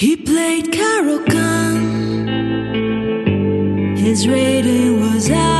He played Caro-Kann. His rating was higher.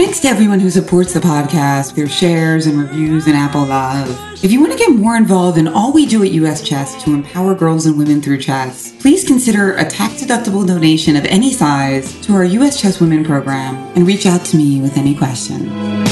Thanks to everyone who supports the podcast through shares and reviews and Apple Love. If you want to get more involved in all we do at US Chess to empower girls and women through chess, please consider a tax-deductible donation of any size to our US Chess Women program and reach out to me with any questions.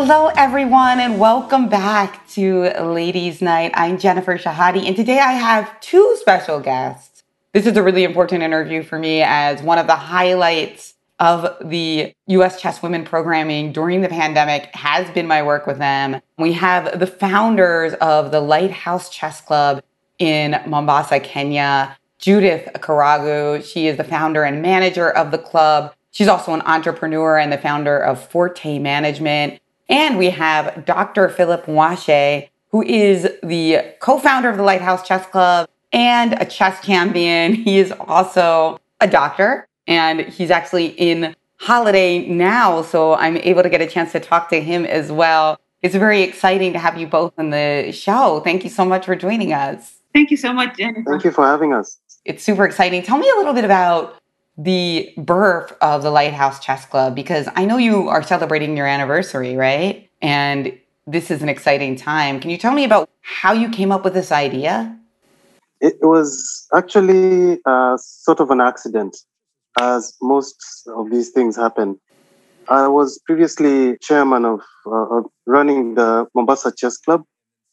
Hello, everyone, and welcome back to Ladies Night. I'm Jennifer Shahade, and today I have two special guests. This is a really important interview for me as one of the highlights of the US Chess Women programming during the pandemic has been my work with them. We have the founders of the Lighthouse Chess Club in Mombasa, Kenya, Judith Karagu. She is the founder and manager of the club. She's also an entrepreneur and the founder of Forte Management. And we have Dr. Philip Mwashe, who is the co-founder of the Lighthouse Chess Club and a chess champion. He is also a doctor and he's actually in holiday now. So I'm able to get a chance to talk to him as well. It's very exciting to have you both on the show. Thank you so much for joining us. Thank you so much, Jennifer. Thank you for having us. It's super exciting. Tell me a little bit about the birth of the Lighthouse Chess Club because I know you are celebrating your anniversary, right? And this is an exciting time. Can you tell me about how you came up with this idea? It was actually uh, sort of an accident, as most of these things happen. I was previously chairman of uh, of running the Mombasa Chess Club,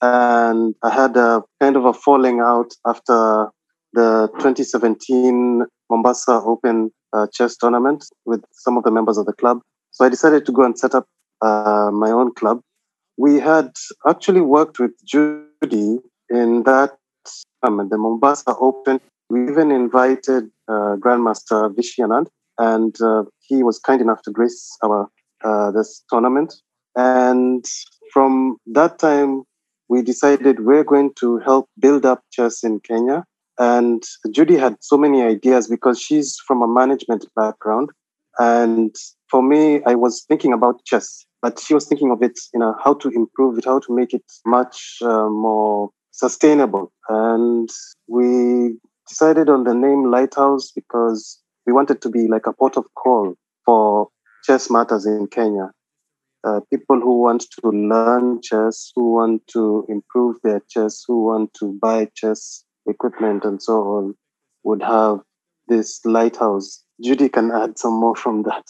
and I had a kind of a falling out after the 2017 Mombasa Open uh, Chess Tournament with some of the members of the club. So I decided to go and set up uh, my own club. We had actually worked with Judy in that um, the Mombasa Open. We even invited uh, Grandmaster Vishy Anand, and uh, he was kind enough to grace our uh, this tournament. And from that time, we decided we're going to help build up chess in Kenya. And Judy had so many ideas because she's from a management background. And for me, I was thinking about chess, but she was thinking of it, you know, how to improve it, how to make it much uh, more sustainable. And we decided on the name Lighthouse because we wanted to be like a port of call for chess matters in Kenya. Uh, people who want to learn chess, who want to improve their chess, who want to buy chess equipment and so on, would have this lighthouse. Judy can add some more from that.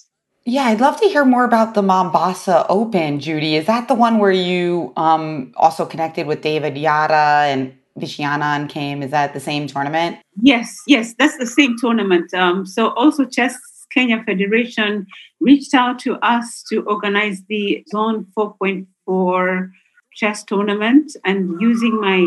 Yeah, I'd love to hear more about the Mombasa Open, Judy. Is that the one where you um, also connected with David Yada and Vishy Anand came? Is that the same tournament? Yes, yes, that's the same tournament. Um, so also Chess Kenya Federation reached out to us to organize the Zone 4.4 chess tournament, and using my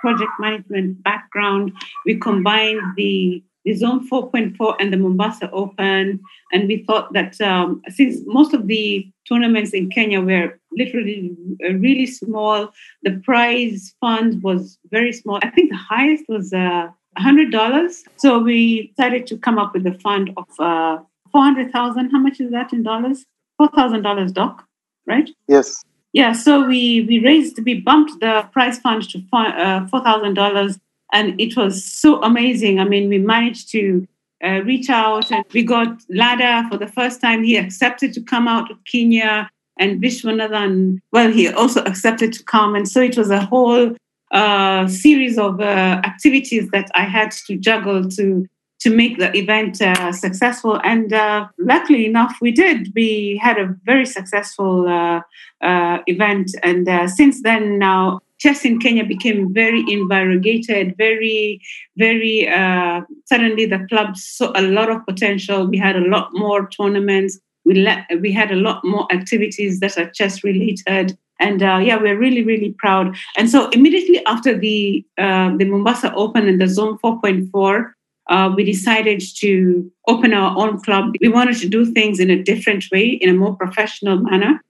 project management background, we combined the the Zone 4.4 and the Mombasa Open. And we thought that um, since most of the tournaments in Kenya were literally uh, really small, the prize fund was very small. I think the highest was uh, $100. So we decided to come up with a fund of uh, 400,000. How much is that in dollars? $4,000, Doc, right? Yes. Yeah, so we, we raised, we bumped the prize fund to uh, $4,000 and it was so amazing. I mean, we managed to uh, reach out and we got Lada for the first time. He accepted to come out of Kenya and Vishwanathan, well, he also accepted to come. And so it was a whole uh, series of uh, activities that I had to juggle to to make the event uh, successful. And uh, luckily enough, we did. We had a very successful uh, uh event. And uh, since then, now chess in Kenya became very invigorated, very, very, uh, suddenly the club saw a lot of potential. We had a lot more tournaments. We, let, we had a lot more activities that are chess related. And uh, yeah, we're really, really proud. And so immediately after the uh, the Mombasa Open and the Zone 4.4, uh, we decided to open our own club. We wanted to do things in a different way, in a more professional manner.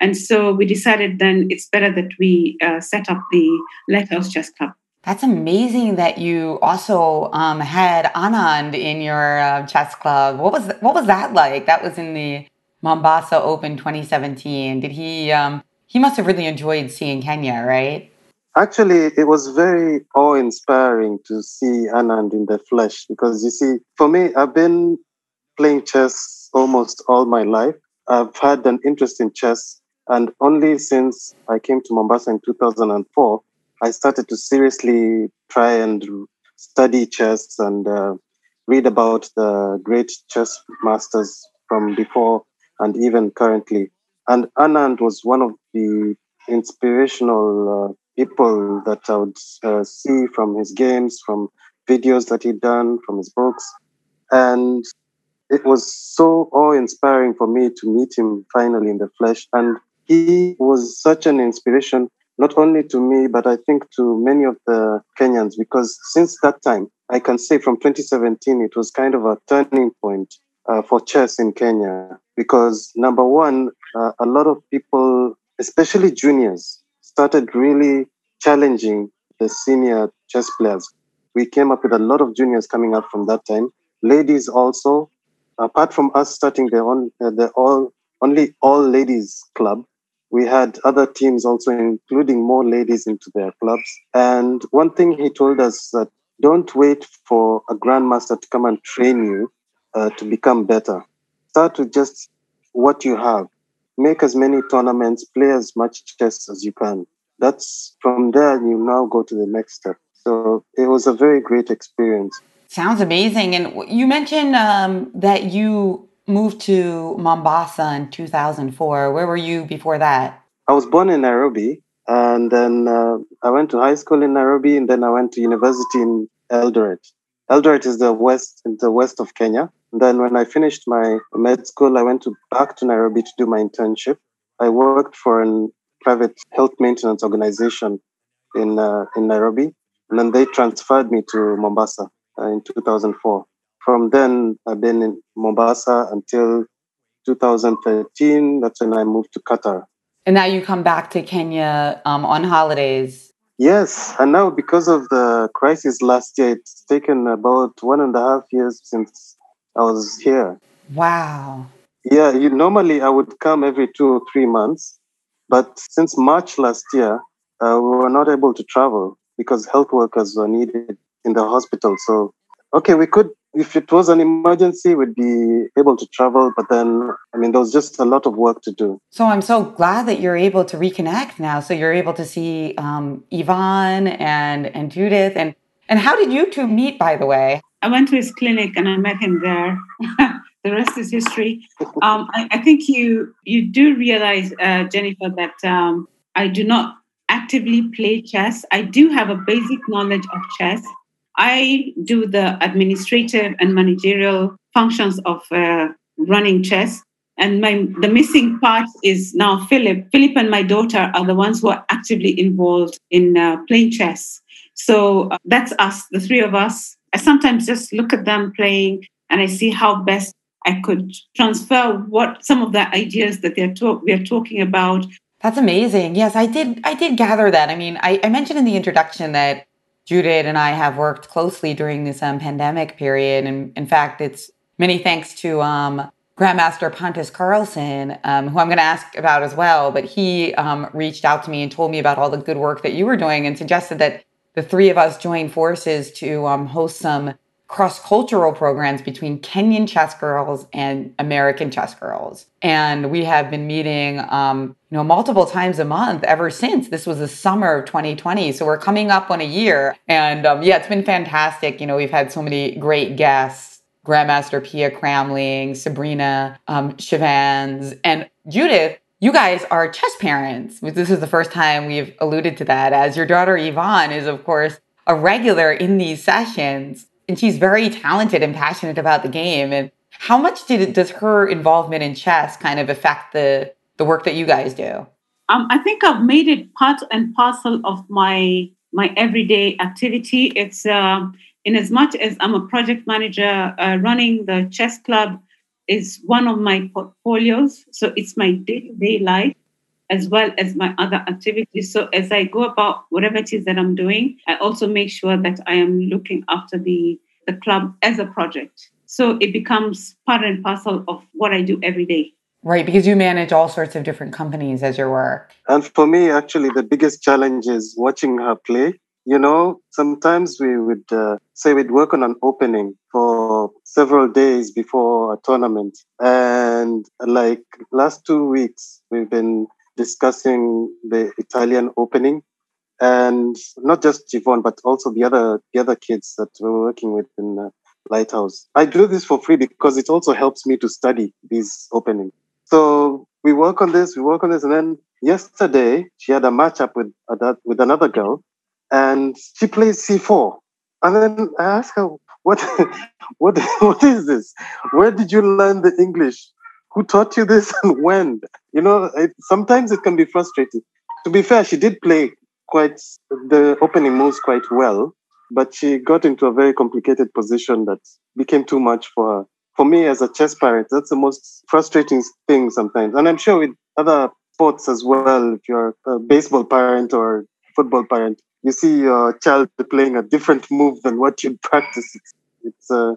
And so we decided then it's better that we uh, set up the Lighthouse Chess Club. That's amazing that you also um, had Anand in your uh, chess club. What was what was that like? That was in the Mombasa Open 2017. Did he um, he must have really enjoyed seeing Kenya, right? Actually, it was very awe inspiring to see Anand in the flesh because you see, for me, I've been playing chess almost all my life. I've had an interest in chess, and only since I came to Mombasa in 2004, I started to seriously try and study chess and uh, read about the great chess masters from before and even currently. And Anand was one of the inspirational uh, people that I would uh, see from his games, from videos that he'd done, from his books. And it was so awe inspiring for me to meet him finally in the flesh. And he was such an inspiration, not only to me, but I think to many of the Kenyans, because since that time, I can say from 2017, it was kind of a turning point uh, for chess in Kenya. Because number one, uh, a lot of people, especially juniors, started really challenging the senior chess players. We came up with a lot of juniors coming up from that time. Ladies also, apart from us starting the, on, uh, the all only all ladies club, we had other teams also including more ladies into their clubs. And one thing he told us that don't wait for a grandmaster to come and train you uh, to become better. Start with just what you have make as many tournaments, play as much chess as you can. That's from there, you now go to the next step. So it was a very great experience. Sounds amazing. And you mentioned um, that you moved to Mombasa in 2004. Where were you before that? I was born in Nairobi, and then uh, I went to high school in Nairobi, and then I went to university in Eldoret. Eldoret is the west, in the west of Kenya. Then when I finished my med school, I went to, back to Nairobi to do my internship. I worked for a private health maintenance organization in uh, in Nairobi, and then they transferred me to Mombasa uh, in 2004. From then, I've been in Mombasa until 2013. That's when I moved to Qatar. And now you come back to Kenya um, on holidays. Yes, and now because of the crisis last year, it's taken about one and a half years since I was here. Wow. Yeah, you, normally I would come every two or three months, but since March last year, uh, we were not able to travel because health workers were needed in the hospital. So, okay, we could, if it was an emergency, we'd be able to travel, but then, I mean, there was just a lot of work to do. So, I'm so glad that you're able to reconnect now. So, you're able to see um, Yvonne and, and Judith. And, and how did you two meet, by the way? I went to his clinic and I met him there. the rest is history. Um, I, I, think you you do realize, uh, Jennifer, that um, I do not actively play chess. I do have a basic knowledge of chess. I do the administrative and managerial functions of uh, running chess. And my the missing part is now Philip. Philip and my daughter are the ones who are actively involved in uh, playing chess. So uh, that's us, the three of us I sometimes just look at them playing and I see how best I could transfer what some of the ideas that they're talk, we're talking about. That's amazing. Yes, I did. I did gather that. I mean, I, I mentioned in the introduction that Judith and I have worked closely during this um, pandemic period, and in fact, it's many thanks to um, Grandmaster Pontus Carlsson, um, who I'm going to ask about as well. But he um, reached out to me and told me about all the good work that you were doing, and suggested that the three of us joined forces to um, host some cross cultural programs between Kenyan chess girls and American chess girls. And we have been meeting um, you know, multiple times a month ever since. This was the summer of 2020. So we're coming up on a year. And um, yeah, it's been fantastic. You know, we've had so many great guests Grandmaster Pia Cramling, Sabrina um, Chevannes, and Judith. You guys are chess parents. This is the first time we've alluded to that, as your daughter Yvonne is, of course, a regular in these sessions. And she's very talented and passionate about the game. And how much did, does her involvement in chess kind of affect the the work that you guys do? Um, I think I've made it part and parcel of my my everyday activity. It's uh, in as much as I'm a project manager, uh, running the chess club is one of my portfolios. So it's my day to day life as well as my other activities. So as I go about whatever it is that I'm doing, I also make sure that I am looking after the the club as a project. So it becomes part and parcel of what I do every day. Right, because you manage all sorts of different companies as your work. And for me, actually, the biggest challenge is watching her play. You know, sometimes we would uh, say we'd work on an opening for several days before a tournament. And like last two weeks, we've been discussing the Italian opening and not just Yvonne, but also the other the other kids that we're working with in Lighthouse. I do this for free because it also helps me to study these openings. So we work on this, we work on this, and then yesterday she had a matchup with with another girl, and she plays c4. And then I asked her, "What, what, what is this? Where did you learn the English? Who taught you this and when?" You know, it, sometimes it can be frustrating. To be fair, she did play quite the opening moves quite well, but she got into a very complicated position that became too much for her for me as a chess parent, that's the most frustrating thing sometimes. And I'm sure with other sports as well, if you're a baseball parent or football parent, you see your child playing a different move than what you practice. It's, uh,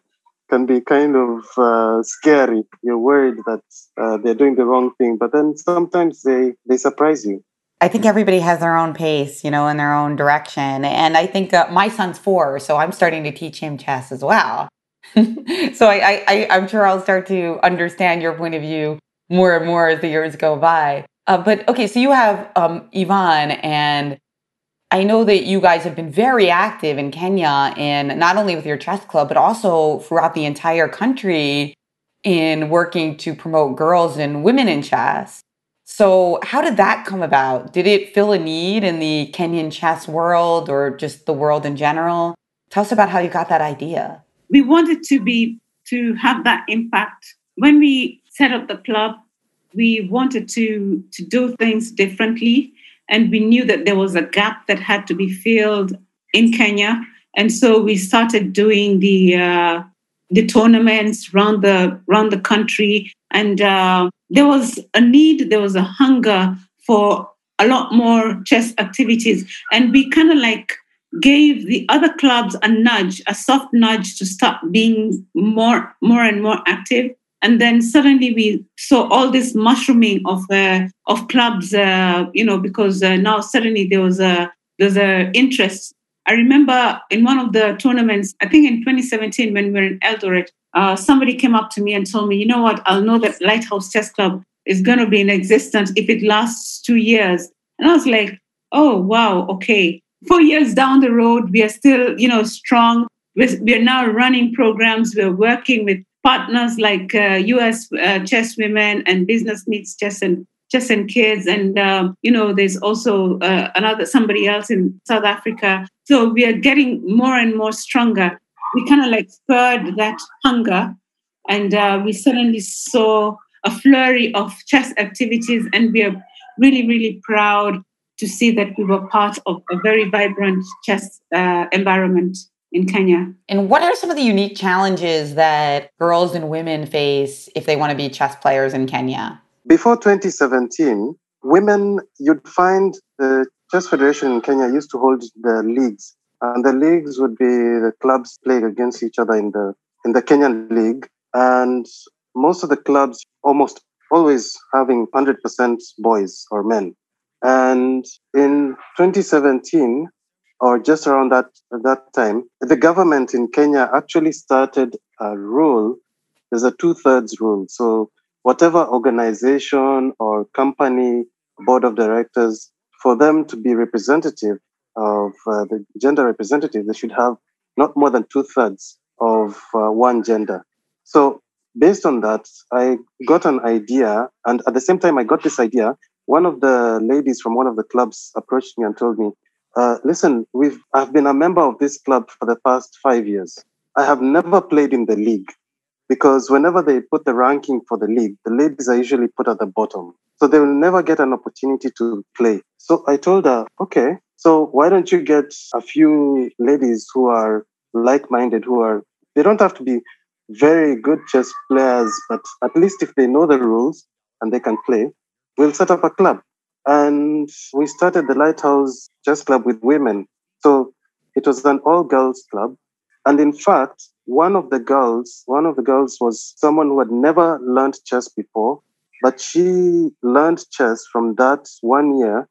can be kind of uh, scary. You're worried that uh, they're doing the wrong thing, but then sometimes they, they surprise you. I think everybody has their own pace, you know, in their own direction. And I think uh, my son's four, so I'm starting to teach him chess as well. so I, I, I'm sure I'll start to understand your point of view more and more as the years go by. Uh, but okay, so you have um, Yvonne, and I know that you guys have been very active in Kenya, in not only with your chess club, but also throughout the entire country in working to promote girls and women in chess. So, how did that come about? Did it fill a need in the Kenyan chess world or just the world in general? Tell us about how you got that idea we wanted to be to have that impact when we set up the club we wanted to to do things differently and we knew that there was a gap that had to be filled in kenya. And so we started doing the uh, the tournaments around the around the country. And uh, there was a need there was a hunger for a lot more chess activities. And we kind of like gave the other clubs a nudge, a soft nudge to start being more, more and more active. And then suddenly we saw all this mushrooming of uh, of clubs, uh, you know, because uh, now suddenly there was a there's a interest. I remember in one of the tournaments, I think in 2017 when we were in Eldoret, uh, somebody came up to me and told me, you know what, I'll know that Lighthouse Chess Club is going to be in existence if it lasts two years. And I was like, oh wow, okay four years down the road, we are still, you know, strong. We're, we are now running programs. We're working with partners like uh, U.S. Uh, chess women and Business Meets Chess and Chess and Kids, and uh, you know, there's also uh, another somebody else in South Africa. So we are getting more and more stronger. We kind of like spurred that hunger, and uh, we suddenly saw a flurry of chess activities, and we are really, really proud to see that we were part of a very vibrant chess uh, environment in Kenya. And what are some of the unique challenges that girls and women face if they want to be chess players in Kenya? Before 2017, women, you'd find the Chess Federation in Kenya used to hold the leagues. And the leagues would be the clubs playing against each other in the in the Kenyan league. And most of the clubs almost always having 100% boys or men. And in 2017, or just around that that time, the government in Kenya actually started a rule. There's a two thirds rule. So whatever organization or company board of directors, for them to be representative of uh, the gender representative, they should have not more than two thirds of uh, one gender. So, based on that, I got an idea, and at the same time, I got this idea. One of the ladies from one of the clubs approached me and told me, uh, "Listen, we've I've been a member of this club for the past five years. I have never played in the league because whenever they put the ranking for the league, the ladies are usually put at the bottom. So they will never get an opportunity to play. So I told her, okay, so why don't you get a few ladies who are like minded, who are, they don't have to be very good chess players, but at least if they know the rules and they can play, we'll set up a club. And we started the Lighthouse Chess Club with women. So it was an all girls club. And in fact, one of the girls, one of the girls was someone who had never learned chess before, but she learned chess from that one year.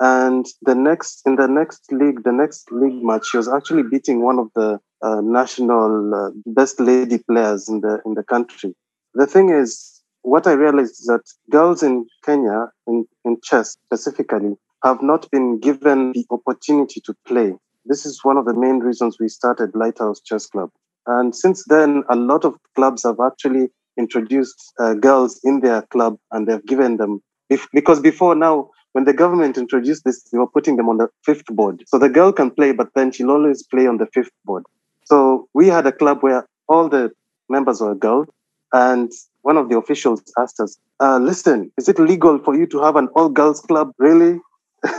And the next, in the next league, the next league match, she was actually beating one of the uh, national uh, best lady players in the in the country. The thing is, what I realized is that girls in Kenya, in, in chess specifically, have not been given the opportunity to play. This is one of the main reasons we started Lighthouse Chess Club. And since then, a lot of clubs have actually introduced uh, girls in their club and they've given them, if, because before now, when the government introduced this, they were putting them on the fifth board. So the girl can play, but then she'll always play on the fifth board. So we had a club where all the members were girls. And one of the officials asked us, uh, listen, is it legal for you to have an all girls club? Really?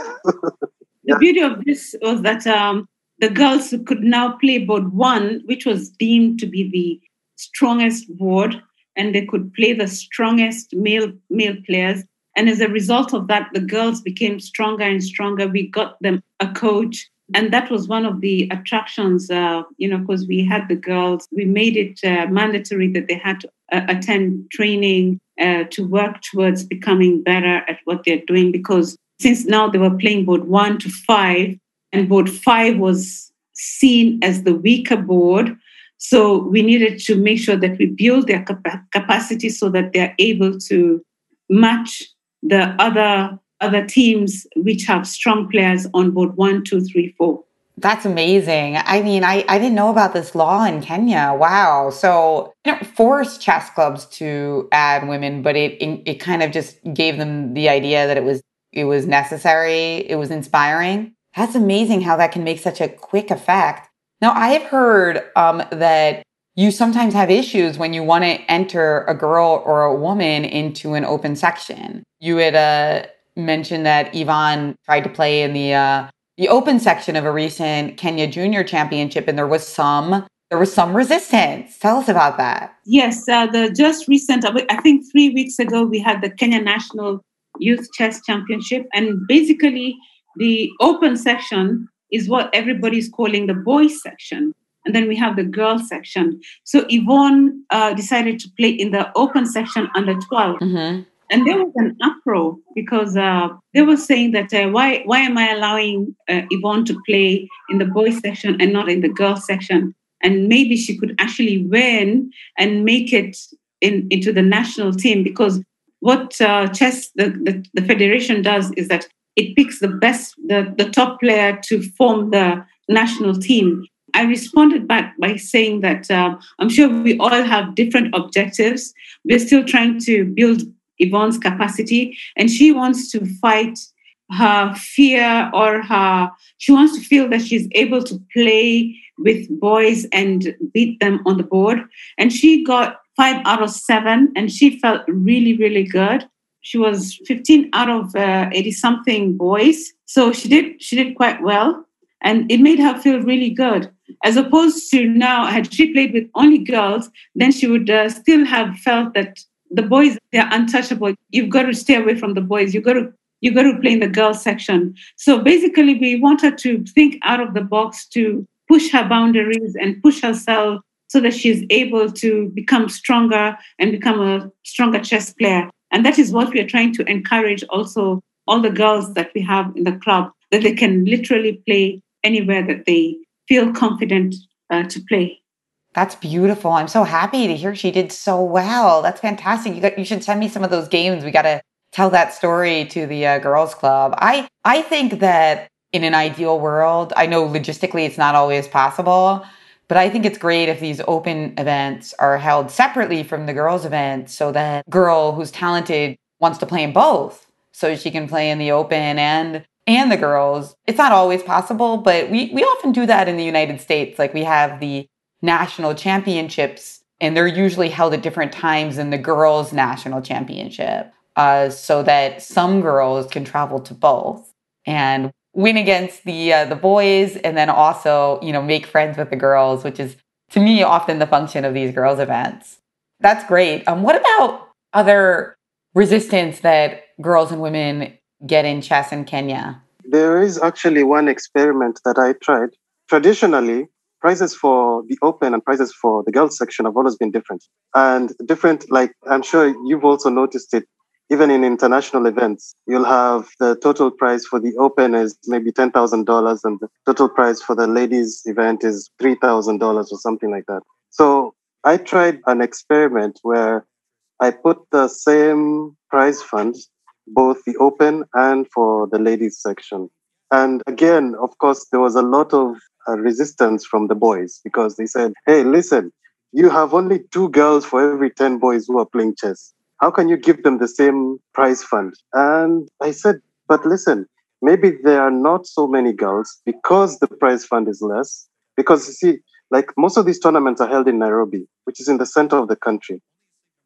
The beauty of this was that um, the girls could now play board one, which was deemed to be the strongest board, and they could play the strongest male male players. And as a result of that, the girls became stronger and stronger. We got them a coach, and that was one of the attractions. Uh, you know, because we had the girls, we made it uh, mandatory that they had to uh, attend training uh, to work towards becoming better at what they're doing. Because since now they were playing board one to five, and board five was seen as the weaker board. So we needed to make sure that we build their capa- capacity so that they're able to match the other other teams which have strong players on board one, two, three, four. That's amazing. I mean, I, I didn't know about this law in Kenya. Wow. So it didn't force chess clubs to add women, but it, it it kind of just gave them the idea that it was it was necessary, it was inspiring. That's amazing how that can make such a quick effect. Now, I have heard um, that you sometimes have issues when you want to enter a girl or a woman into an open section. You had uh, mentioned that Yvonne tried to play in the uh, the open section of a recent Kenya Junior Championship, and there was some there was some resistance. Tell us about that. Yes, uh, the just recent, I think three weeks ago, we had the Kenya National Youth Chess Championship, and basically the open section is what everybody's calling the boys section. And then we have the girls section. So Yvonne uh, decided to play in the open section under 12. Mm-hmm. And there was an uproar because uh, they were saying that uh, why why am I allowing uh, Yvonne to play in the boys section and not in the girls section? And maybe she could actually win and make it in, into the national team because what uh, chess the, the, the federation does is that it picks the best, the, the top player to form the national team. I responded back by saying that uh, I'm sure we all have different objectives. We're still trying to build Yvonne's capacity, and she wants to fight her fear or her, she wants to feel that she's able to play with boys and beat them on the board. And she got five out of seven, and she felt really, really good. She was 15 out of 80 uh, something boys. So she did she did quite well and it made her feel really good. As opposed to now had she played with only girls then she would uh, still have felt that the boys they're untouchable. You've got to stay away from the boys. You've got to you got to play in the girls section. So basically we want her to think out of the box to push her boundaries and push herself so that she's able to become stronger and become a stronger chess player. And that is what we are trying to encourage also all the girls that we have in the club, that they can literally play anywhere that they feel confident uh, to play. That's beautiful. I'm so happy to hear she did so well. That's fantastic. You got you should send me some of those games. We got to tell that story to the uh, girls club. I I think that in an ideal world, I know logistically it's not always possible, but I think it's great if these open events are held separately from the girls event so that girl who's talented wants to play in both so she can play in the open and and the girls. It's not always possible, but we we often do that in the United States. Like we have the national championships and they're usually held at different times than the girls national championship. Uh, so that some girls can travel to both. And win against the uh, the boys and then also you know make friends with the girls which is to me often the function of these girls events that's great um, what about other resistance that girls and women get in chess in kenya there is actually one experiment that i tried traditionally prizes for the open and prizes for the girls section have always been different and different like i'm sure you've also noticed it even in international events, you'll have the total prize for the open is maybe $10,000 and the total prize for the ladies event is $3,000 or something like that. So I tried an experiment where I put the same prize fund, both the open and for the ladies section. And again, of course, there was a lot of uh, resistance from the boys because they said, hey, listen, you have only two girls for every 10 boys who are playing chess how can you give them the same prize fund? And I said, but listen, maybe there are not so many girls because the prize fund is less. Because you see, like most of these tournaments are held in Nairobi, which is in the center of the country.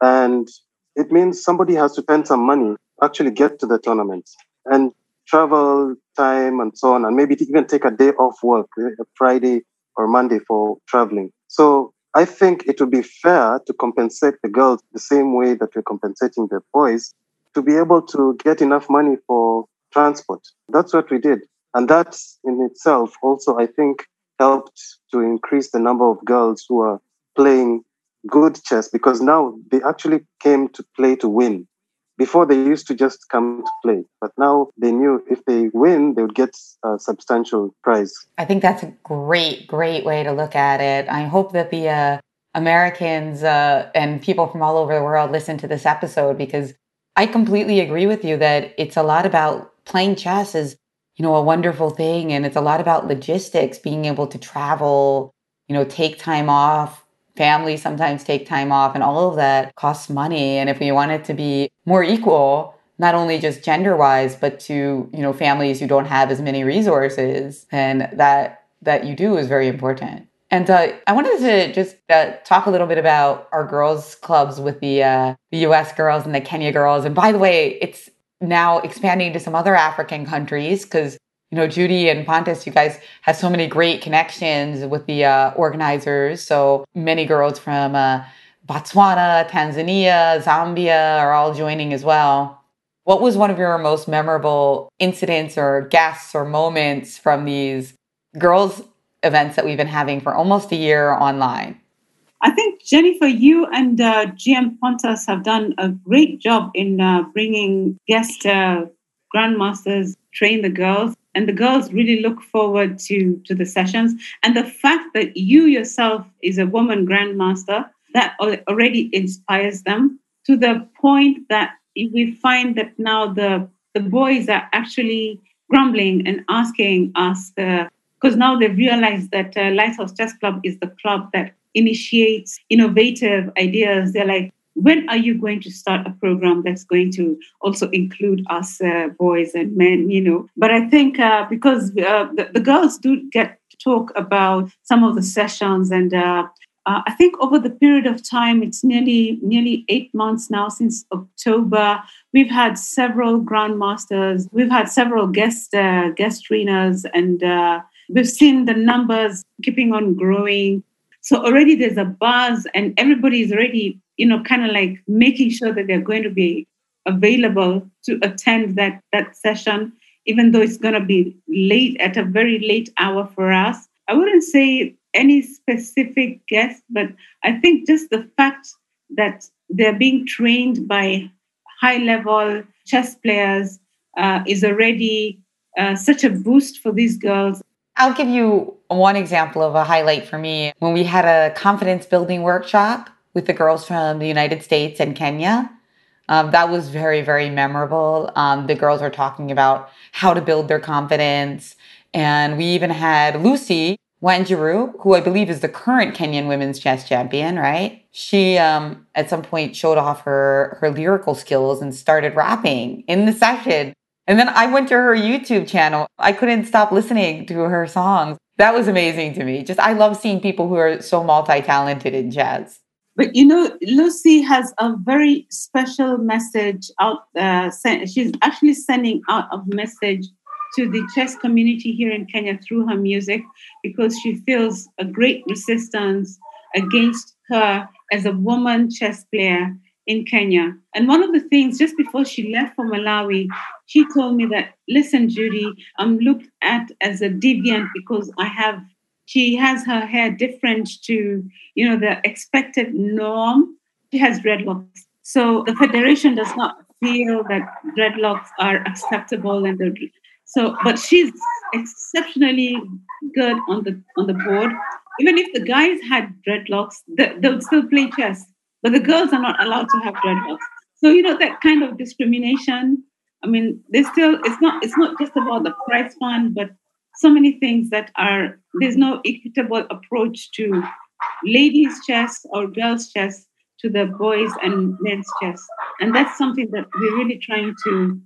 And it means somebody has to spend some money actually get to the tournament and travel time and so on, and maybe even take a day off work, eh, a Friday or Monday for traveling. So I think it would be fair to compensate the girls the same way that we're compensating the boys to be able to get enough money for transport. That's what we did. And that in itself also, I think, helped to increase the number of girls who are playing good chess because now they actually came to play to win. Before they used to just come to play, but now they knew if they win, they would get a substantial prize. I think that's a great, great way to look at it. I hope that the uh, Americans uh, and people from all over the world listen to this episode because I completely agree with you that it's a lot about playing chess is, you know, a wonderful thing. And it's a lot about logistics, being able to travel, you know, take time off, families sometimes take time off and all of that costs money and if we want it to be more equal not only just gender wise but to you know families who don't have as many resources and that that you do is very important and uh, I wanted to just uh, talk a little bit about our girls clubs with the uh, the U.S. girls and the Kenya girls. And by the way, it's now expanding to some other African countries because you know, Judy and Pontus, you guys have so many great connections with the uh, organizers. So many girls from uh, Botswana, Tanzania, Zambia are all joining as well. What was one of your most memorable incidents or guests or moments from these girls' events that we've been having for almost a year online? I think, Jennifer, you and uh, GM Pontus have done a great job in uh, bringing guest uh, grandmasters, train the girls and the girls really look forward to to the sessions. And the fact that you yourself is a woman grandmaster that already inspires them to the point that we find that now the the boys are actually grumbling and asking us because now they've realized that uh, lighthouse chess club is the club that initiates innovative ideas. They're like when are you going to start a program that's going to also include us uh, boys and men you know but i think uh, because uh, the, the, girls do get to talk about some of the sessions and uh, uh, I think over the period of time, it's nearly nearly eight months now since October. We've had several grandmasters, we've had several guest uh, guest trainers, and we've seen the numbers keeping on growing. So already there's a buzz, and everybody is already you know, kind of like making sure that they're going to be available to attend that that session, even though it's going to be late at a very late hour for us. I wouldn't say any specific guest, but I think just the fact that they're being trained by high level chess players uh, is already uh, such a boost for these girls. I'll give you one example of a highlight for me. When we had a confidence building workshop with the girls from the United States and Kenya. Um, that was very, very memorable. Um, the girls were talking about how to build their confidence. And we even had Lucy Wanjiru, who I believe is the current Kenyan women's chess champion, right? She um, at some point showed off her her lyrical skills and started rapping in the session. And then I went to her YouTube channel. I couldn't stop listening to her songs. That was amazing to me. Just I love seeing people who are so multi-talented in jazz. But you know, Lucy has a very special message out uh, there. She's actually sending out a message to the chess community here in Kenya through her music because she feels a great resistance against her as a woman chess player in Kenya. And one of the things, just before she left for Malawi, she told me that, listen, Judy, I'm looked at as a deviant because I have, she has her hair different to, you know, the expected norm. She has dreadlocks. So the Federation does not feel that dreadlocks are acceptable and the so, but she's exceptionally good on the on the board. Even if the guys had dreadlocks, they, they would still play chess. But the girls are not allowed to have dreadlocks. So you know that kind of discrimination. I mean, they still it's not it's not just about the prize fund, but so many things that are there's no equitable approach to ladies chess or girls chess to the boys and men's chess, and that's something that we're really trying to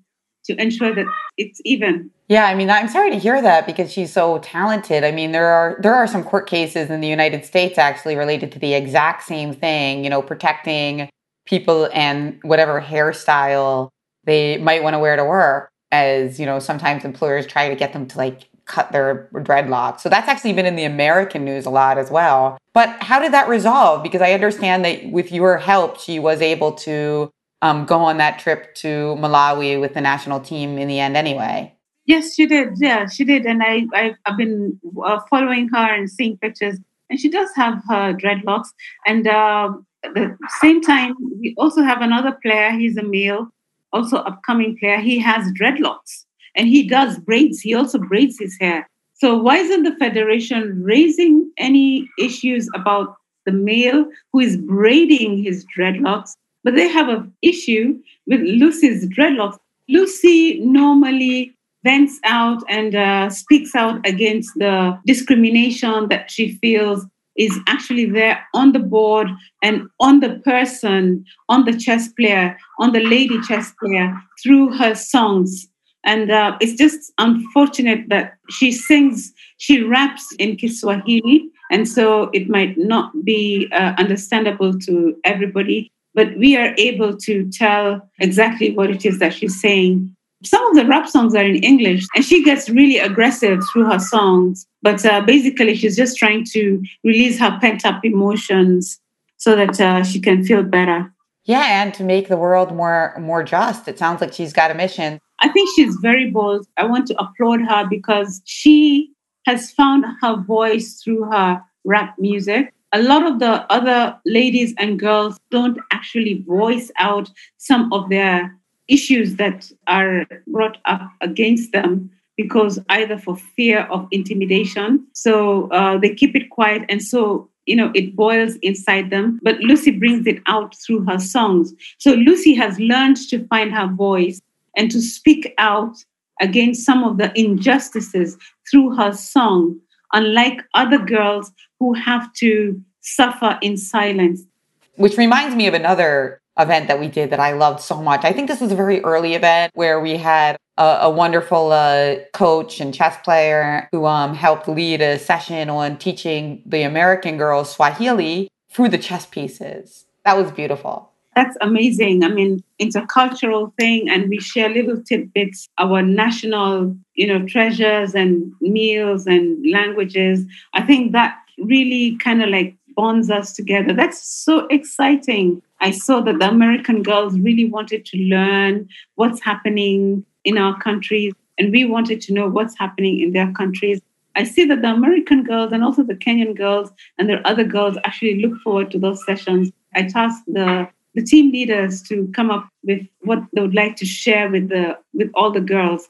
to ensure that it's even. Yeah, I mean, I'm sorry to hear that because she's so talented. I mean, there are there are some court cases in the United States actually related to the exact same thing, you know, protecting people and whatever hairstyle they might want to wear to work as, you know, sometimes employers try to get them to like cut their dreadlocks. So that's actually been in the American news a lot as well. But how did that resolve? Because I understand that with your help, she was able to um, go on that trip to Malawi with the national team in the end anyway. Yes, she did. Yeah, she did. And I, I, have been uh, following her and seeing pictures. And she does have her dreadlocks. And uh, at the same time, we also have another player. He's a male, also upcoming player. He has dreadlocks and he does braids. He also braids his hair. So why isn't the federation raising any issues about the male who is braiding his dreadlocks but they have an issue with Lucy's dreadlocks. Lucy normally vents out and uh, speaks out against the discrimination that she feels is actually there on the board and on the person, on the chess player, on the lady chess player through her songs. And uh, it's just unfortunate that she sings, she raps in Kiswahili, and so it might not be uh, understandable to everybody but we are able to tell exactly what it is that she's saying. Some of the rap songs are in English, and she gets really aggressive through her songs. But uh, basically, she's just trying to release her pent up emotions so that uh, she can feel better. Yeah, and to make the world more more just. It sounds like she's got a mission. I think she's very bold. I want to applaud her because she has found her voice through her rap music. A lot of the other ladies and girls don't actually voice out some of their issues that are brought up against them because either for fear of intimidation. So uh, they keep it quiet and so you know it boils inside them. But lucy brings it out through her songs. So lucy has learned to find her voice and to speak out against some of the injustices through her song unlike other girls who have to suffer in silence. Which reminds me of another event that we did that I loved so much. I think this was a very early event where we had a, a wonderful uh, coach and chess player who um, helped lead a session on teaching the American girls Swahili through the chess pieces. That was beautiful. That's amazing. I mean, it's a cultural thing, and we share little tidbits, our national, you know, treasures and meals and languages. I think that really kind of like bonds us together. That's so exciting. I saw that the American girls really wanted to learn what's happening in our countries, and we wanted to know what's happening in their countries. I see that the American girls and also the Kenyan girls and their other girls actually look forward to those sessions. I tasked the the team leaders to come up with what they would like to share with the with all the girls.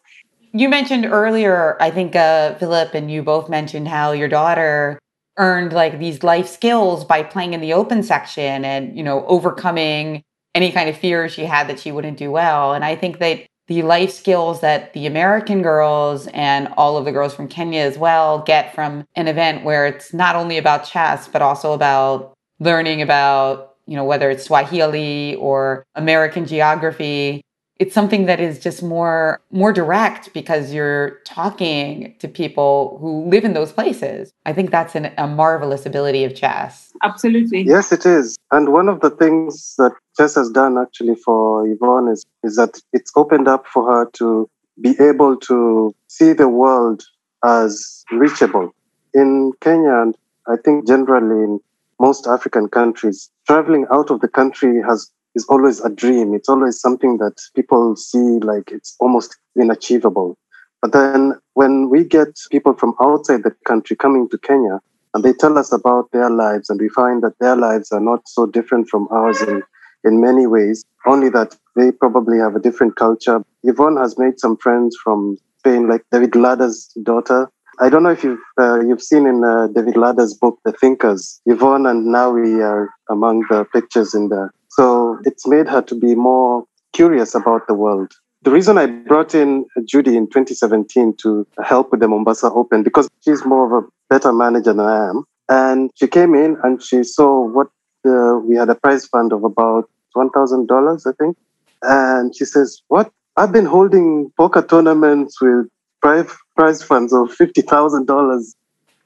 You mentioned earlier, I think uh, Philip and you both mentioned how your daughter earned like these life skills by playing in the open section and you know overcoming any kind of fear she had that she wouldn't do well. And I think that the life skills that the American girls and all of the girls from Kenya as well get from an event where it's not only about chess, but also about learning about, you know, whether it's Swahili or American geography it's something that is just more more direct because you're talking to people who live in those places. I think that's an, a marvelous ability of chess. Absolutely. Yes it is. And one of the things that chess has done actually for yvonne is, is that it's opened up for her to be able to see the world as reachable. In kenya and i think generally in most african countries traveling out of the country has is always a dream. It's always something that people see like it's almost inachievable. But then when we get people from outside the country coming to Kenya and they tell us about their lives and we find that their lives are not so different from ours in, in many ways, only that they probably have a different culture. Yvonne has made some friends from Spain, like David Llada's daughter. I don't know if you've uh, you've seen in uh, David Llada's book, The Thinkers. Yvonne and Nawi are among the pictures in there. so it's made her to be more curious about the world. The reason I brought in Judy in 2017 to help with the Mombasa Open, because she's more of a better manager than I am. And she came in and she saw what the, we had a prize fund of about $1,000, I think. And she says, What? I've been holding poker tournaments with prize, prize funds of $50,000.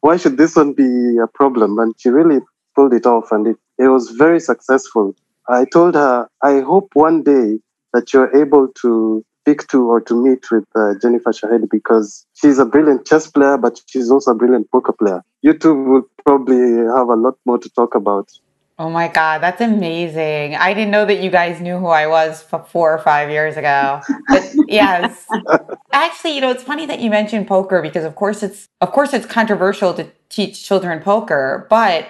Why should this one be a problem? And she really pulled it off and it, it was very successful. I told her, I hope one day that you're able to speak to or to meet with uh, Jennifer Shahade because she's a brilliant chess player, but she's also a brilliant poker player. You two will probably have a lot more to talk about. Oh my God, that's amazing. I didn't know that you guys knew who I was four or five years ago. But yes. Actually, you know, it's funny that you mentioned poker because of course it's of course it's controversial to teach children poker, but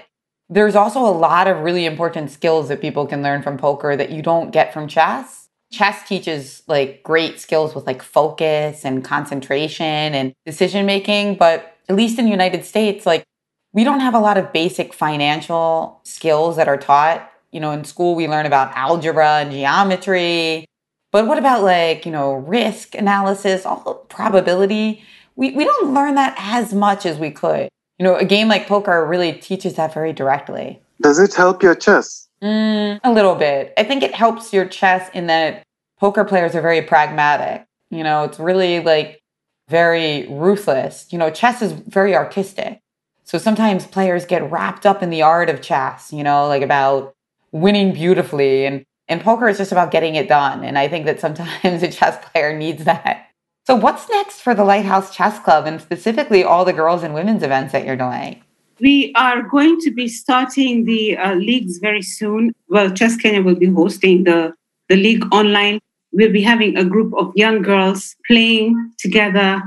there's also a lot of really important skills that people can learn from poker that you don't get from chess. Chess teaches like great skills with like focus and concentration and decision making, but at least in the United States, like we don't have a lot of basic financial skills that are taught. You know, in school we learn about algebra and geometry, but what about like, you know, risk analysis, all probability? We we don't learn that as much as we could you know, a game like poker really teaches that very directly. Does it help your chess? Mm, a little bit. I think it helps your chess in that poker players are very pragmatic. You know, it's really like very ruthless. You know, chess is very artistic. So sometimes players get wrapped up in the art of chess, you know, like about winning beautifully. And, and poker is just about getting it done. And I think that sometimes a chess player needs that. So, what's next for the Lighthouse Chess Club and specifically all the girls and women's events that you're doing? We are going to be starting the uh, leagues very soon. Well, Chess Kenya will be hosting the, the league online. We'll be having a group of young girls playing together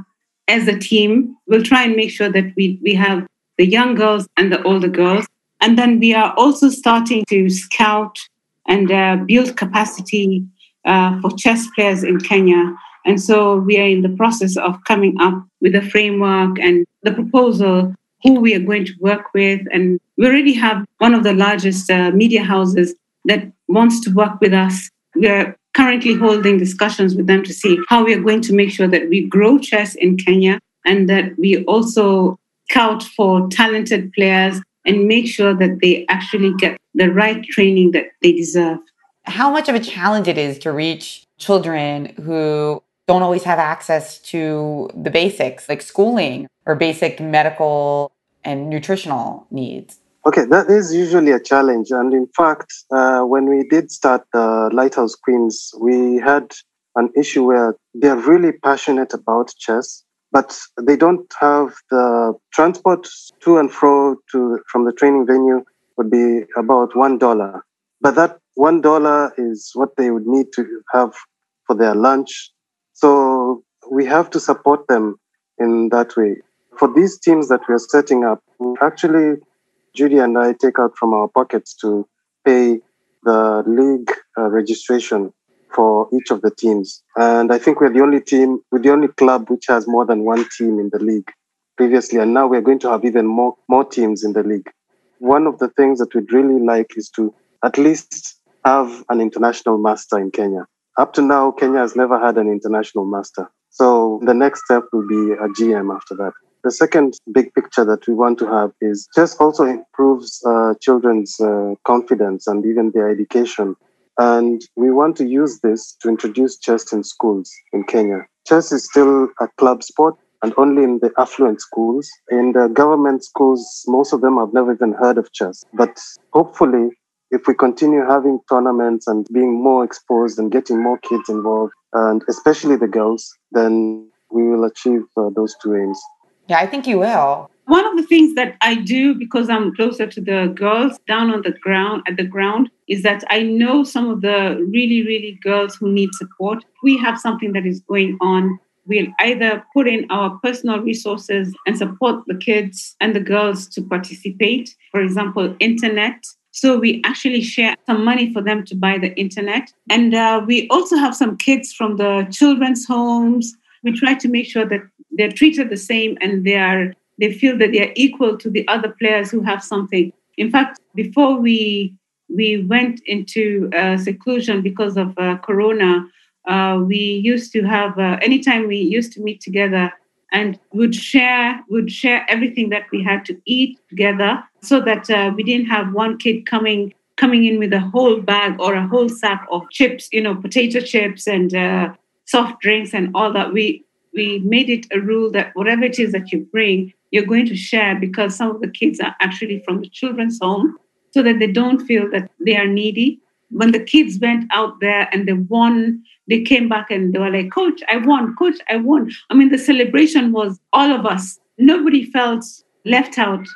as a team. We'll try and make sure that we, we have the young girls and the older girls. And then we are also starting to scout and uh, build capacity uh, for chess players in Kenya and so we are in the process of coming up with a framework and the proposal, who we are going to work with. And we already have one of the largest uh, media houses that wants to work with us. We are currently holding discussions with them to see how we are going to make sure that we grow chess in Kenya and that we also scout for talented players and make sure that they actually get the right training that they deserve. How much of a challenge it is to reach children who don't always have access to the basics like schooling or basic medical and nutritional needs. Okay, that is usually a challenge. And in fact, uh, when we did start the Lighthouse Queens, we had an issue where they're really passionate about chess, but they don't have the transport to and fro to from the training venue would be about one dollar. But that one dollar is what they would need to have for their lunch so we have to support them in that way. For these teams that we are setting up, actually, Judy and I take out from our pockets to pay the league uh, registration for each of the teams. And I think we're the only team, we're the only club which has more than one team in the league previously. And now we're going to have even more, more teams in the league. One of the things that we'd really like is to at least have an international master in Kenya. Up to now, Kenya has never had an international master. So the next step will be a GM after that. The second big picture that we want to have is just also improves uh, children's uh, confidence and even their education. And we want to use this to introduce chess in schools in Kenya. Chess is still a club sport and only in the affluent schools. In the government schools, most of them have never even heard of chess. But hopefully, if we continue having tournaments and being more exposed and getting more kids involved, and especially the girls, then we will achieve uh, those two aims. Yeah, I think you will. One of the things that I do because I'm closer to the girls down on the ground at the ground is that I know some of the really, really girls who need support. We have something that is going on. We'll either put in our personal resources and support the kids and the girls to participate. For example, internet. So we actually share some money for them to buy the internet. And uh, we also have some kids from the children's homes. We try to make sure that they're treated the same and they are they feel that they are equal to the other players who have something. In fact, before we we went into uh, seclusion because of uh, Corona, uh, we used to have uh, anytime we used to meet together and would share would share everything that we had to eat together, so that uh, we didn't have one kid coming coming in with a whole bag or a whole sack of chips, you know, potato chips and uh, soft drinks and all that. We we made it a rule that whatever it is that you bring, you're going to share because some of the kids are actually from the children's home so that they don't feel that they are needy. When the kids went out there and they won, they came back and they were like, Coach, I won, Coach, I won. I mean, the celebration was all of us. Nobody felt left out.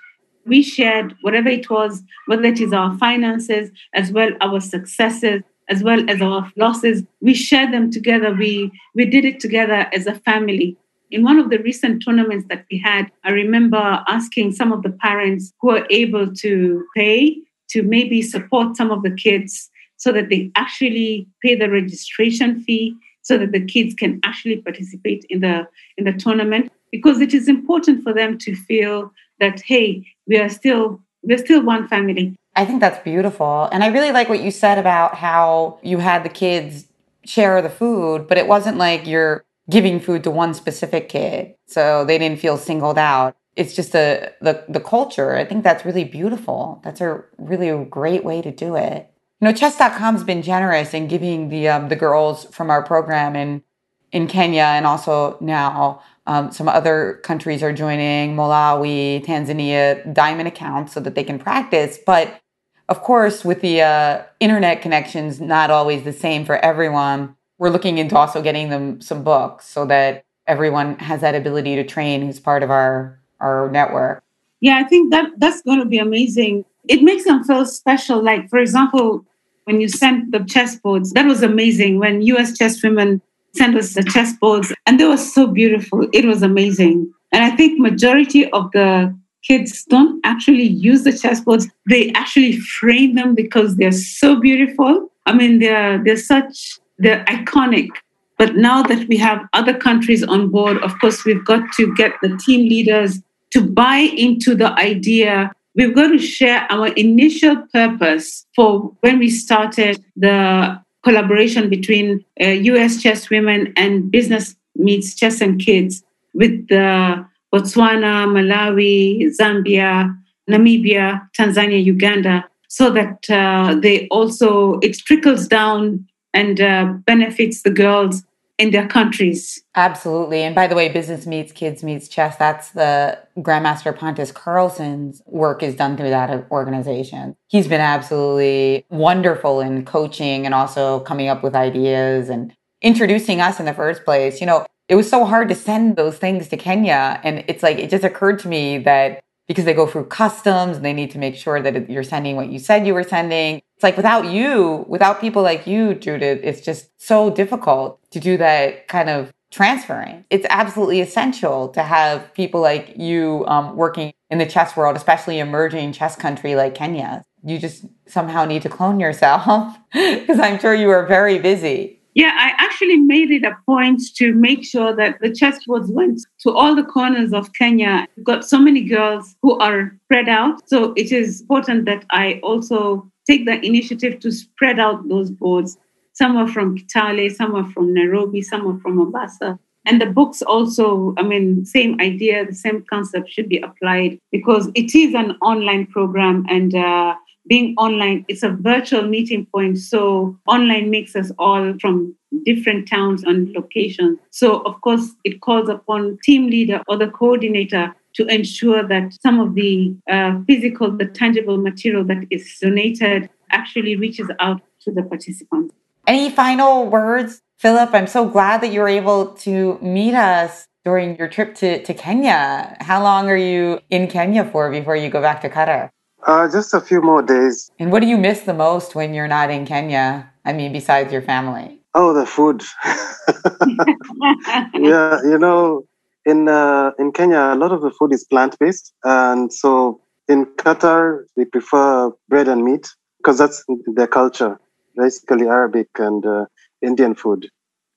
We shared whatever it was, whether it is our finances, as well our successes, as well as our losses. We shared them together. We we did it together as a family. In one of the recent tournaments that we had, I remember asking some of the parents who are able to pay to maybe support some of the kids so that they actually pay the registration fee so that the kids can actually participate in the in the tournament because it is important for them to feel that hey we are still we're still one family I think that's beautiful. And I really like what you said about how you had the kids share the food, but it wasn't like you're giving food to one specific kid. So they didn't feel singled out. It's just a the the culture. I think that's really beautiful. That's a really great way to do it. You know, chess.com's been generous in giving the um, the girls from our program in in Kenya and also now um, some other countries are joining Malawi, Tanzania, diamond accounts so that they can practice. But of course, with the uh, internet connections not always the same for everyone, we're looking into also getting them some books so that everyone has that ability to train who's part of our our network. Yeah, I think that that's going to be amazing. It makes them feel special. Like, for example, when you sent the chessboards, that was amazing. When US chess women sent us the chessboards, and they were so beautiful. It was amazing. And I think majority of the kids don't actually use the chessboards. They actually frame them because they're so beautiful. I mean, they're they're such they're iconic. But now that we have other countries on board, of course, we've got to get the team leaders to buy into the idea. We've got to share our initial purpose for when we started the collaboration between uh, US chess women and business meets chess and kids with the Botswana, Malawi, Zambia, Namibia, Tanzania, Uganda, so that uh, they also, it trickles down and uh, benefits the girls in their countries. Absolutely. And by the way, Business Meets Kids Meets Chess, that's the Grandmaster Pontus Carlsson's work is done through that organization. He's been absolutely wonderful in coaching and also coming up with ideas and introducing us in the first place. You know, it was so hard to send those things to Kenya. And it's like, it just occurred to me that because they go through customs and they need to make sure that you're sending what you said you were sending. It's like without you, without people like you, Judith, it's just so difficult to do that kind of transferring. It's absolutely essential to have people like you um, working in the chess world, especially emerging chess country like Kenya. You just somehow need to clone yourself because I'm sure you are very busy. Yeah, I actually made it a point to make sure that the chessboards went to all the corners of Kenya. We've got so many girls who are spread out. So it is important that I also take the initiative to spread out those boards. Some are from Kitale, some are from Nairobi, some are from Mombasa. And the books also, I mean, same idea, the same concept should be applied because it is an online program and uh, being online, it's a virtual meeting point. So online makes us all from different towns and locations. So of course, it calls upon team leader or the coordinator to ensure that some of the uh, physical, the tangible material that is donated actually reaches out to the participants. Any final words, Philip? I'm so glad that you were able to meet us during your trip to, to Kenya. How long are you in Kenya for before you go back to Qatar? Uh, just a few more days. And what do you miss the most when you're not in Kenya? I mean, besides your family? Oh, the food. yeah, you know, in uh, in Kenya, a lot of the food is plant based, and so in Qatar they prefer bread and meat because that's their culture. Basically, Arabic and uh, Indian food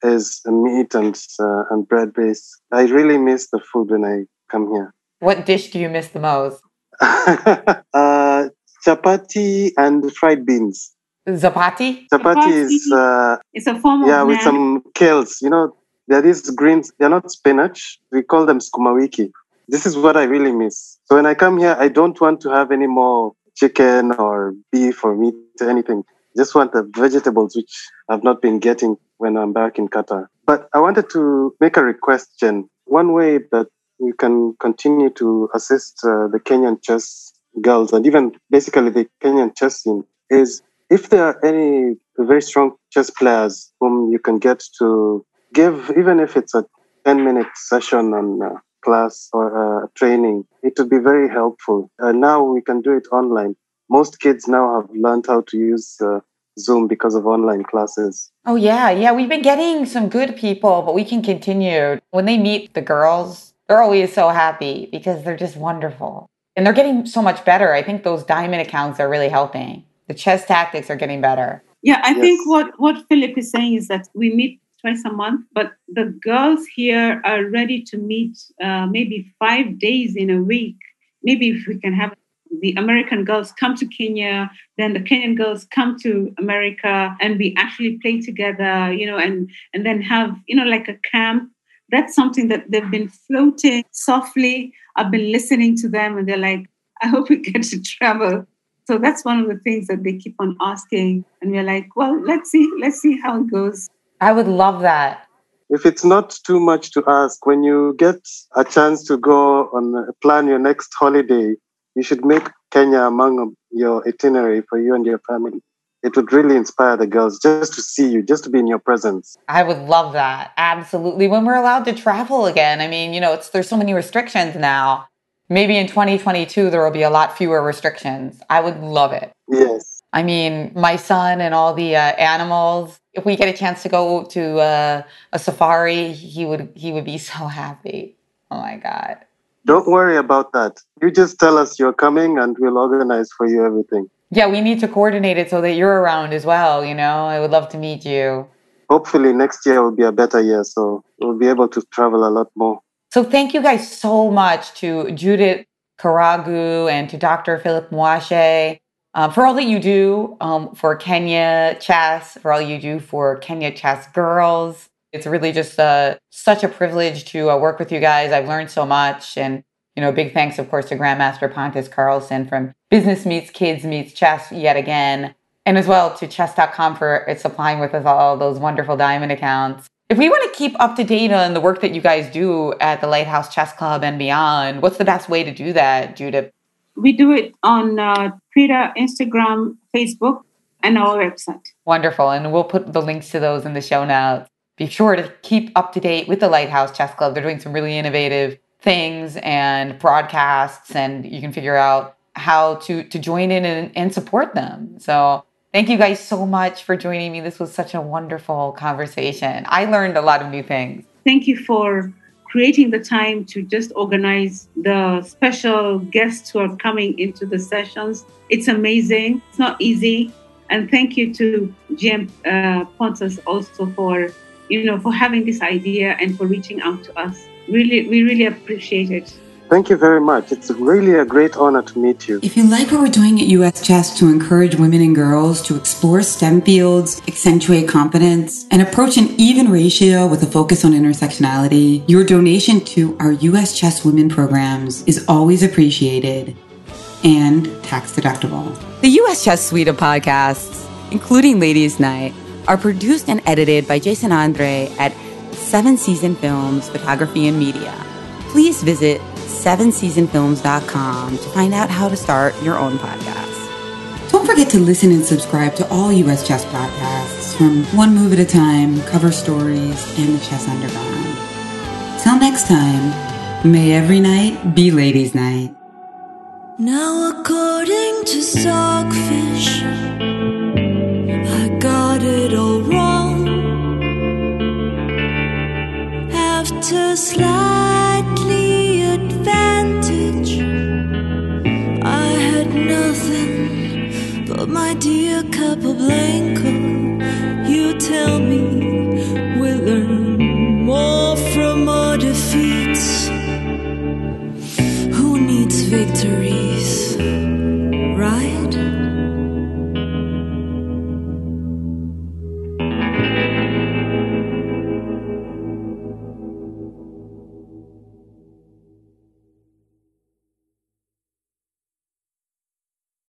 is meat and uh, and bread based. I really miss the food when I come here. What dish do you miss the most? uh, chapati and fried beans. Zapati? Chapati is uh, it's a form yeah of yeah with some kales. You know, there are these greens. They're not spinach. We call them sukuma wiki. This is what I really miss. So when I come here, I don't want to have any more chicken or beef or meat or anything. Just want the vegetables, which I've not been getting when I'm back in Qatar. But I wanted to make a request, Jen. One way that we can continue to assist uh, the Kenyan chess girls and even basically the Kenyan chess scene is if there are any very strong chess players whom you can get to give, even if it's a 10 minute session on uh, class or uh, training, it would be very helpful. Uh, now we can do it online. Most kids now have learned how to use uh, Zoom because of online classes. Oh, yeah. Yeah. We've been getting some good people, but we can continue. When they meet the girls, they're always so happy because they're just wonderful. And they're getting so much better. I think those diamond accounts are really helping. The chess tactics are getting better. Yeah, I Yes. think what, what Philip is saying is that we meet twice a month, but the girls here are ready to meet uh, maybe five days in a week. Maybe if we can have the American girls come to Kenya, then the Kenyan girls come to America, and we actually play together, you know, and and then have you know like a camp. That's something that they've been floating softly. I've been listening to them, and they're like, "I hope we get to travel." So that's one of the things that they keep on asking. And we're like, well, let's see, let's see how it goes. I would love that. If it's not too much to ask, when you get a chance to go on uh, plan your next holiday, you should make Kenya among your itinerary for you and your family. It would really inspire the girls just to see you, just to be in your presence. I would love that. Absolutely. When we're allowed to travel again. I mean, you know, it's there's so many restrictions now. Maybe in 2022 there will be a lot fewer restrictions. I would love it. Yes. I mean, my son and all the uh, animals. If we get a chance to go to uh, a safari, he would he would be so happy. Oh my god! Don't worry about that. You just tell us you're coming and we'll organize for you everything. Yeah, we need to coordinate it so that you're around as well. You know, I would love to meet you. Hopefully next year will be a better year, so we'll be able to travel a lot more. So thank you guys so much to Judith Karagu and to Dr. Philip Mwashe um, for all that you do um, for Kenya Chess, for all you do for Kenya Chess Girls. It's really just uh, such a privilege to uh, work with you guys. I've learned so much. And, you know, big thanks, of course, to Grandmaster Pontus Carlsson from Business Meets Kids Meets Chess yet again. And as well to chess.com for uh, supplying with us all those wonderful diamond accounts. If we want to keep up to date on the work that you guys do at the Lighthouse Chess Club and beyond, what's the best way to do that, Judith? We do it on uh, Twitter, Instagram, Facebook, and our website. Wonderful. And we'll put the links to those in the show notes. Be sure to keep up to date with the Lighthouse Chess Club. They're doing some really innovative things and broadcasts, and you can figure out how to, to join in and, and support them. So thank you guys so much for joining me. This was such a wonderful conversation. I learned a lot of new things. Thank you for creating the time to just organize the special guests who are coming into the sessions. It's amazing. It's not easy. And thank you to GM uh, Pontus also for, you know, for having this idea and for reaching out to us. Really, we really appreciate it. Thank you very much. It's really a great honor to meet you. If you like what we're doing at US Chess to encourage women and girls to explore STEM fields, accentuate competence, and approach an even ratio with a focus on intersectionality, your donation to our US Chess Women programs is always appreciated and tax deductible. The US Chess suite of podcasts, including Ladies Night, are produced and edited by Jason Andre at Seven Season Films, Photography and Media. Please visit sevenseasonfilms.com to find out how to start your own podcast. Don't forget to listen and subscribe to all US Chess podcasts from One Move at a Time, Cover Stories, and The Chess Underground. Till next time, may every night be ladies' night. Now, according to Stockfish, I got it all wrong. After slightly dear Capablanca. You tell me